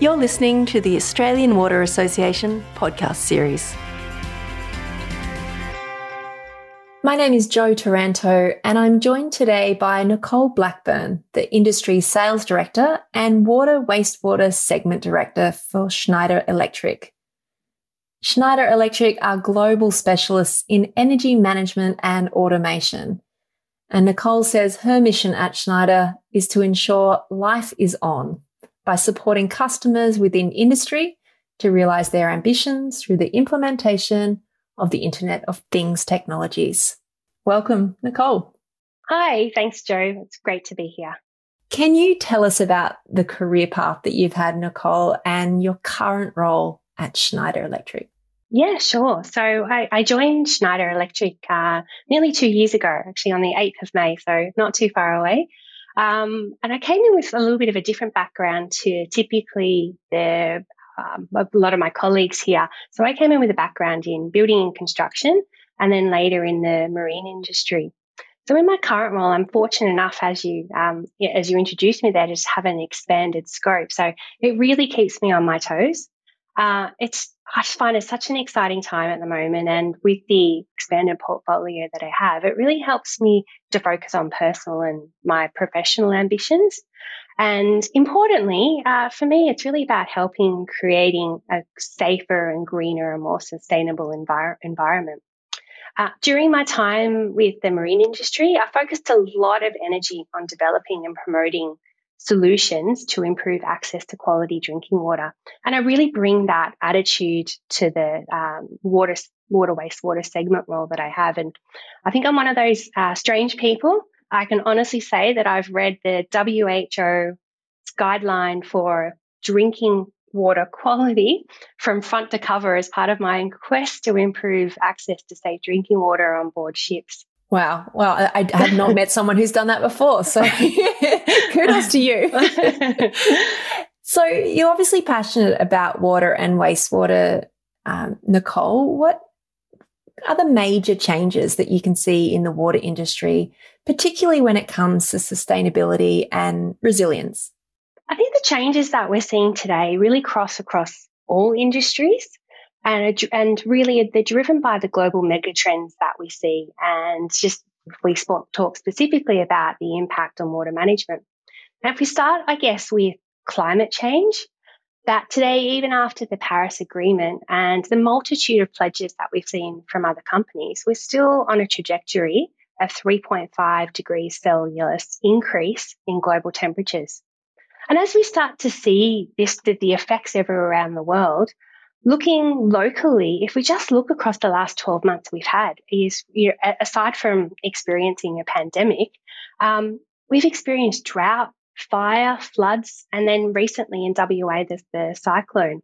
You're listening to the Australian Water Association podcast series. My name is Jo Taranto, and I'm joined today by Nicole Blackburn, the Industry Sales Director and Water Wastewater Segment Director for Schneider Electric. Schneider Electric are global specialists in energy management and automation. And Nicole says her mission at Schneider is to ensure life is on by supporting customers within industry to realize their ambitions through the implementation of the Internet of Things technologies. Welcome, Nicole. Hi, thanks, Jo. It's great to be here. Can you tell us about the career path that you've had, Nicole, and your current role at Schneider Electric? Yeah, sure. So I, I joined Schneider Electric uh, nearly two years ago, actually on the 8th of May, so not too far away. Um, and I came in with a little bit of a different background to typically the um, a lot of my colleagues here. So I came in with a background in building and construction, and then later in the marine industry. So in my current role, I'm fortunate enough, as you um, as you introduced me there, to just have an expanded scope. So it really keeps me on my toes. Uh, it's I just find it such an exciting time at the moment, and with the expanded portfolio that I have, it really helps me to focus on personal and my professional ambitions. And importantly, uh, for me, it's really about helping creating a safer and greener and more sustainable envir- environment. Uh, during my time with the marine industry, I focused a lot of energy on developing and promoting solutions to improve access to quality drinking water. And I really bring that attitude to the um, water, water wastewater segment role that I have. And I think I'm one of those uh, strange people. I can honestly say that I've read the WHO guideline for drinking water quality from front to cover as part of my quest to improve access to safe drinking water on board ships. Wow. Well, I, I have not met someone who's done that before. So kudos to you. so you're obviously passionate about water and wastewater, um, Nicole. What are the major changes that you can see in the water industry, particularly when it comes to sustainability and resilience? I think the changes that we're seeing today really cross across all industries and, and really they're driven by the global megatrends that we see. And just we talk specifically about the impact on water management. Now, if we start, I guess, with climate change, that today, even after the Paris Agreement and the multitude of pledges that we've seen from other companies, we're still on a trajectory of 3.5 degrees Celsius increase in global temperatures. And as we start to see this, the, the effects everywhere around the world, looking locally, if we just look across the last 12 months we've had, is you know, aside from experiencing a pandemic, um, we've experienced drought, fire, floods, and then recently in WA, there's the cyclone.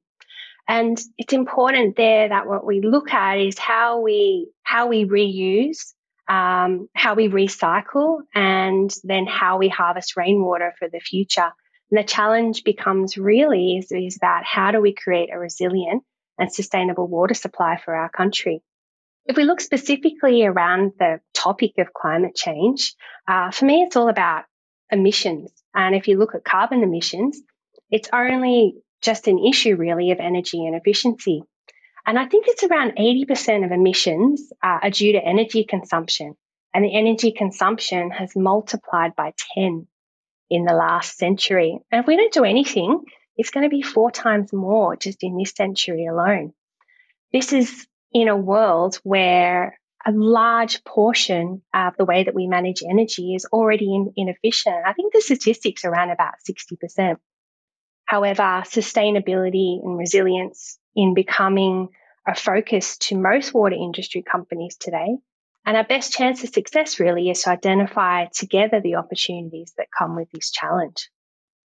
And it's important there that what we look at is how we how we reuse, um, how we recycle, and then how we harvest rainwater for the future. And the challenge becomes really is, is about how do we create a resilient and sustainable water supply for our country. If we look specifically around the topic of climate change, uh, for me, it's all about emissions. And if you look at carbon emissions, it's only just an issue really of energy and efficiency. And I think it's around 80% of emissions uh, are due to energy consumption. And the energy consumption has multiplied by 10 in the last century. And if we don't do anything, it's going to be four times more just in this century alone. This is in a world where a large portion of the way that we manage energy is already in, inefficient. I think the statistics around about 60%. However, sustainability and resilience in becoming a focus to most water industry companies today. And our best chance of success really is to identify together the opportunities that come with this challenge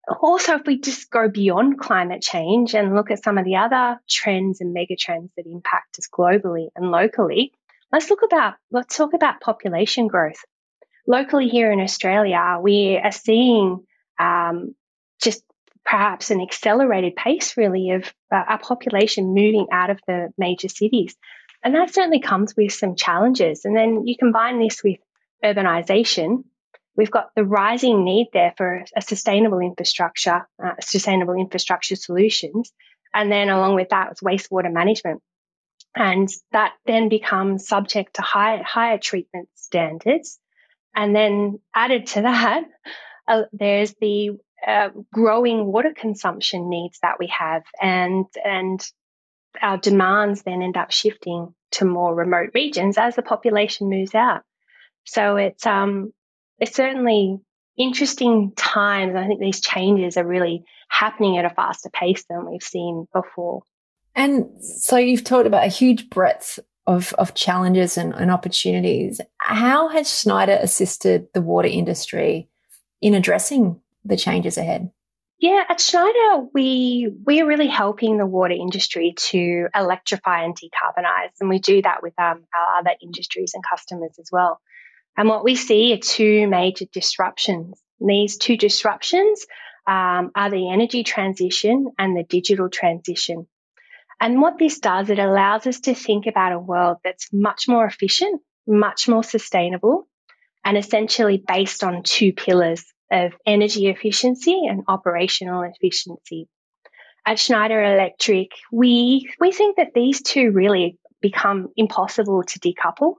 also, if we just go beyond climate change and look at some of the other trends and mega trends that impact us globally and locally, let's look about let's talk about population growth. Locally here in Australia, we are seeing um, just perhaps an accelerated pace, really, of uh, our population moving out of the major cities, and that certainly comes with some challenges. And then you combine this with urbanisation we've got the rising need there for a sustainable infrastructure, uh, sustainable infrastructure solutions. And then along with that was wastewater management. And that then becomes subject to high, higher treatment standards. And then added to that, uh, there's the uh, growing water consumption needs that we have, and and our demands then end up shifting to more remote regions as the population moves out. So it's um it's certainly interesting times. I think these changes are really happening at a faster pace than we've seen before. And so you've talked about a huge breadth of, of challenges and, and opportunities. How has Schneider assisted the water industry in addressing the changes ahead? Yeah, at Schneider, we we're really helping the water industry to electrify and decarbonize, and we do that with um, our other industries and customers as well. And what we see are two major disruptions. These two disruptions um, are the energy transition and the digital transition. And what this does, it allows us to think about a world that's much more efficient, much more sustainable, and essentially based on two pillars of energy efficiency and operational efficiency. At Schneider Electric, we, we think that these two really become impossible to decouple.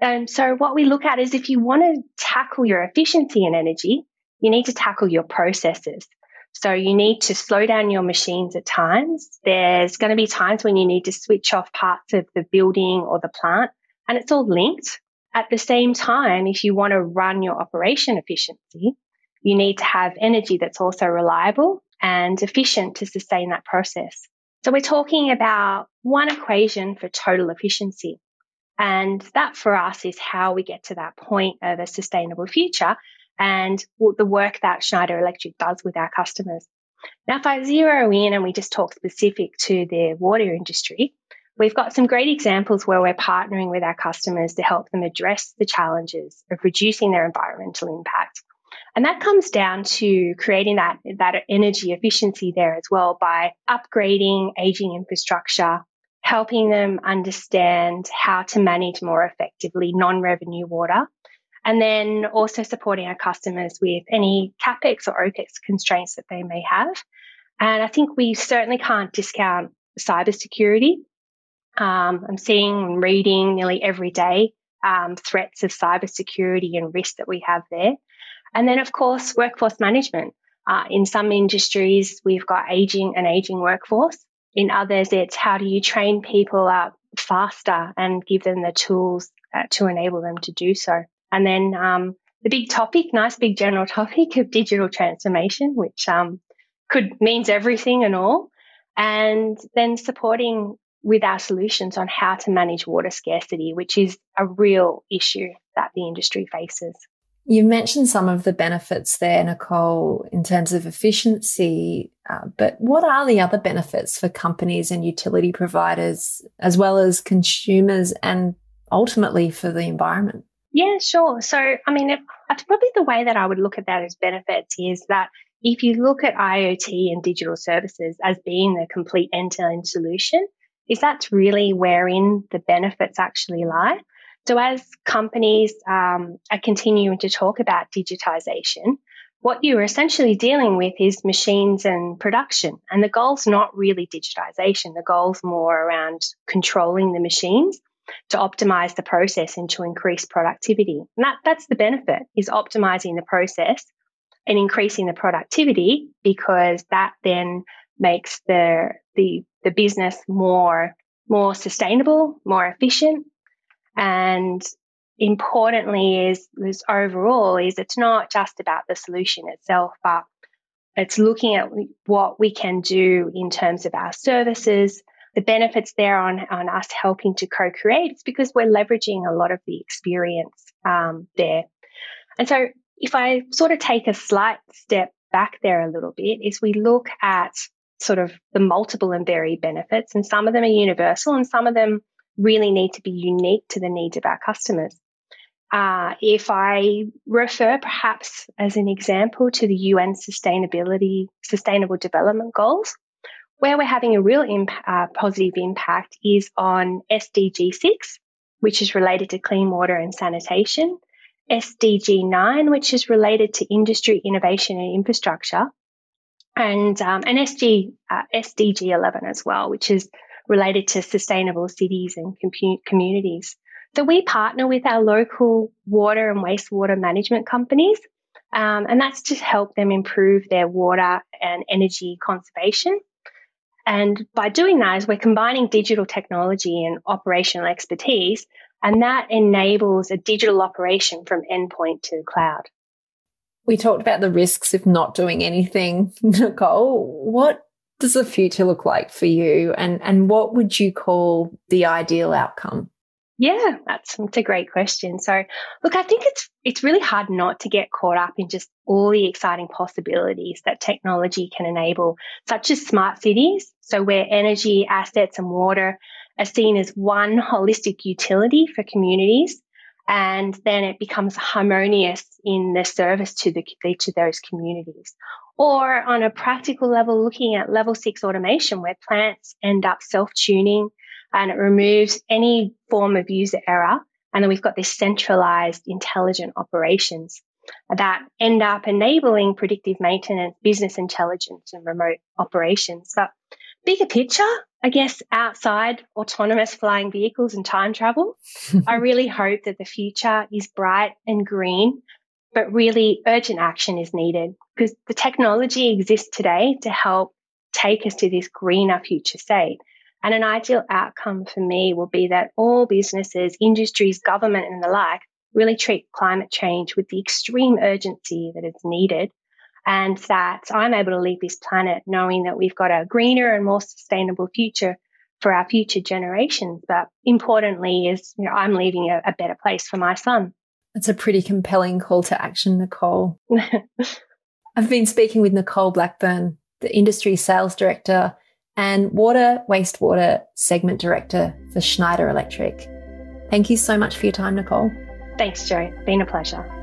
And so what we look at is if you want to tackle your efficiency in energy, you need to tackle your processes. So you need to slow down your machines at times. There's going to be times when you need to switch off parts of the building or the plant and it's all linked. At the same time, if you want to run your operation efficiency, you need to have energy that's also reliable and efficient to sustain that process. So we're talking about one equation for total efficiency. And that for us is how we get to that point of a sustainable future and the work that Schneider Electric does with our customers. Now, if I zero in and we just talk specific to the water industry, we've got some great examples where we're partnering with our customers to help them address the challenges of reducing their environmental impact. And that comes down to creating that, that energy efficiency there as well by upgrading aging infrastructure, helping them understand how to manage more effectively non-revenue water, and then also supporting our customers with any capex or opex constraints that they may have. And I think we certainly can't discount cybersecurity. Um, I'm seeing and reading nearly every day um, threats of cybersecurity and risks that we have there. And then, of course, workforce management. Uh, in some industries, we've got aging and aging workforce. In others, it's how do you train people up faster and give them the tools uh, to enable them to do so. And then um, the big topic, nice big general topic of digital transformation, which um, could means everything and all, and then supporting with our solutions on how to manage water scarcity, which is a real issue that the industry faces. You mentioned some of the benefits there, Nicole, in terms of efficiency, uh, but what are the other benefits for companies and utility providers, as well as consumers and ultimately for the environment? Yeah, sure. So, I mean, if, probably the way that I would look at that as benefits is that if you look at IoT and digital services as being the complete end to end solution, is that's really wherein the benefits actually lie. So, as companies um, are continuing to talk about digitization, what you're essentially dealing with is machines and production. And the goal's not really digitization, the goal's more around controlling the machines to optimize the process and to increase productivity. And that, that's the benefit is optimizing the process and increasing the productivity because that then makes the the the business more more sustainable, more efficient, and importantly is, is overall is it's not just about the solution itself, but it's looking at what we can do in terms of our services, the benefits there on, on us helping to co-create is because we're leveraging a lot of the experience um, there. And so if I sort of take a slight step back there a little bit, is we look at sort of the multiple and varied benefits, and some of them are universal and some of them really need to be unique to the needs of our customers. Uh, if I refer perhaps as an example to the UN Sustainability Sustainable Development Goals, where we're having a real imp- uh, positive impact is on SDG 6, which is related to clean water and sanitation. SDG 9, which is related to industry, innovation, and infrastructure, and um, an SG, uh, SDG 11 as well, which is related to sustainable cities and communities. So we partner with our local water and wastewater management companies, um, and that's to help them improve their water and energy conservation. And by doing that, is we're combining digital technology and operational expertise, and that enables a digital operation from endpoint to cloud. We talked about the risks of not doing anything, Nicole. What does the future look like for you, and and what would you call the ideal outcome? Yeah, that's, that's a great question. So, look, I think it's it's really hard not to get caught up in just all the exciting possibilities that technology can enable, such as smart cities. So, where energy, assets, and water are seen as one holistic utility for communities, and then it becomes harmonious in the service to the of those communities. Or on a practical level, looking at level six automation, where plants end up self tuning and it removes any form of user error. And then we've got this centralized intelligent operations that end up enabling predictive maintenance, business intelligence, and remote operations. But bigger picture, I guess outside autonomous flying vehicles and time travel, I really hope that the future is bright and green, but really urgent action is needed because the technology exists today to help take us to this greener future state. And an ideal outcome for me will be that all businesses, industries, government, and the like really treat climate change with the extreme urgency that it's needed. And that I'm able to leave this planet knowing that we've got a greener and more sustainable future for our future generations. But importantly, is you know, I'm leaving a, a better place for my son. That's a pretty compelling call to action, Nicole. I've been speaking with Nicole Blackburn, the industry sales director and Water Wastewater Segment Director for Schneider Electric. Thank you so much for your time, Nicole. Thanks, Jo. Been a pleasure.